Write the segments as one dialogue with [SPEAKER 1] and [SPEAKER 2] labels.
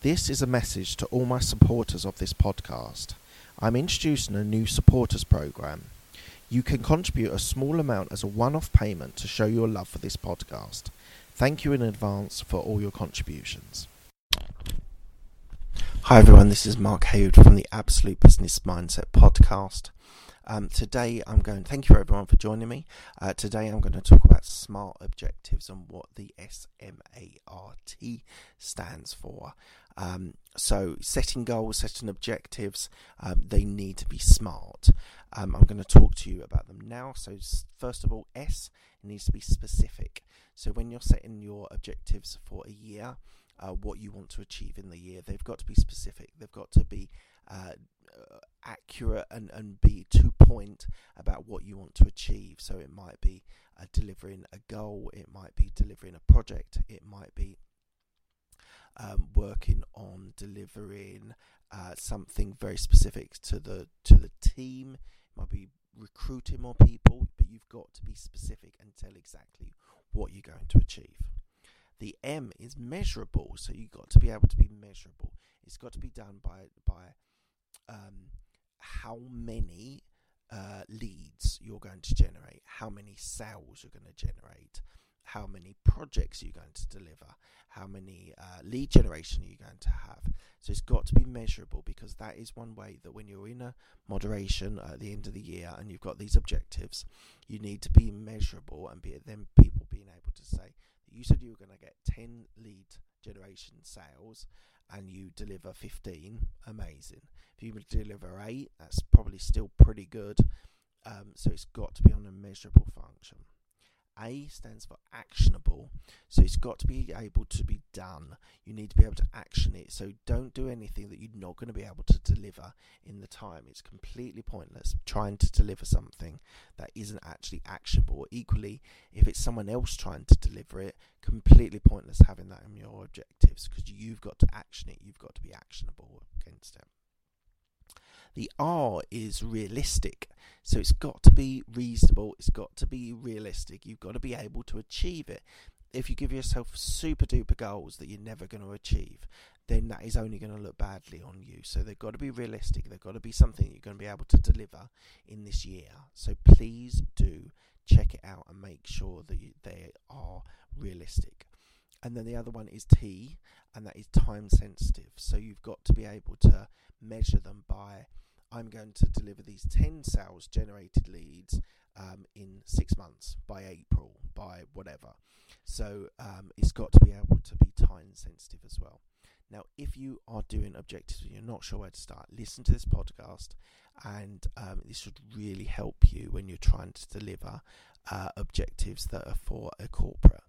[SPEAKER 1] This is a message to all my supporters of this podcast. I'm introducing a new supporters program. You can contribute a small amount as a one off payment to show your love for this podcast. Thank you in advance for all your contributions. Hi everyone, this is Mark Haywood from the Absolute Business Mindset podcast. Um, today I'm going. Thank you everyone for joining me. Uh, today I'm going to talk about SMART objectives and what the S M A R T stands for. Um, so setting goals, setting objectives, um, they need to be smart. Um, I'm going to talk to you about them now. So first of all, S needs to be specific. So when you're setting your objectives for a year, uh, what you want to achieve in the year, they've got to be specific. They've got to be uh, accurate and, and be to point about what you want to achieve. So it might be uh, delivering a goal, it might be delivering a project, it might be um, working on delivering uh, something very specific to the to the team. It might be recruiting more people, but you've got to be specific and tell exactly what you're going to achieve. The M is measurable, so you've got to be able to be measurable. It's got to be done by by um, how many uh, leads you're going to generate, how many sales you're going to generate, how many projects you're going to deliver, how many uh, lead generation you're going to have. So it's got to be measurable because that is one way that when you're in a moderation at the end of the year and you've got these objectives, you need to be measurable and be then people being able to say you said you were going to get 10 lead generation sales and you deliver 15, amazing. If you deliver 8, that's probably still pretty good. Um, so it's got to be on a measurable function. A stands for actionable, so it's got to be able to be done. You need to be able to action it. So don't do anything that you're not going to be able to deliver in the time. It's completely pointless trying to deliver something that isn't actually actionable. Equally, if it's someone else trying to deliver it, completely pointless having that in your objectives because you've got to action it. You've got to be actionable against it. The R is realistic. So it's got to be reasonable, it's got to be realistic, you've got to be able to achieve it. If you give yourself super duper goals that you're never going to achieve, then that is only going to look badly on you. So they've got to be realistic, they've got to be something you're going to be able to deliver in this year. So please do check it out and make sure that you, they are realistic. And then the other one is T, and that is time sensitive. So you've got to be able to measure them by I'm going to deliver these 10 sales generated leads um, in six months, by April, by whatever. So um, it's got to be able to be time sensitive as well. Now, if you are doing objectives and you're not sure where to start, listen to this podcast, and um, this should really help you when you're trying to deliver uh, objectives that are for a corporate.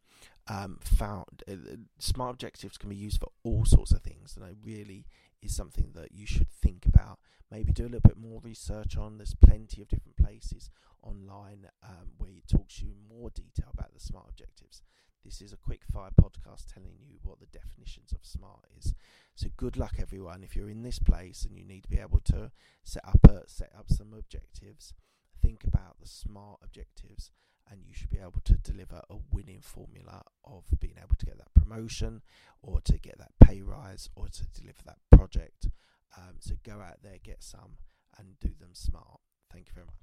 [SPEAKER 1] Um, found uh, smart objectives can be used for all sorts of things, and it really is something that you should think about. Maybe do a little bit more research on. There's plenty of different places online um, where it talks you in more detail about the SMART objectives. This is a quick fire podcast telling you what the definitions of SMART is. So good luck, everyone. If you're in this place and you need to be able to set up a, set up some objectives, think about the SMART objectives and you should be able to deliver a winning formula of being able to get that promotion or to get that pay rise or to deliver that go out there, get some, and do them smart. Thank you very much.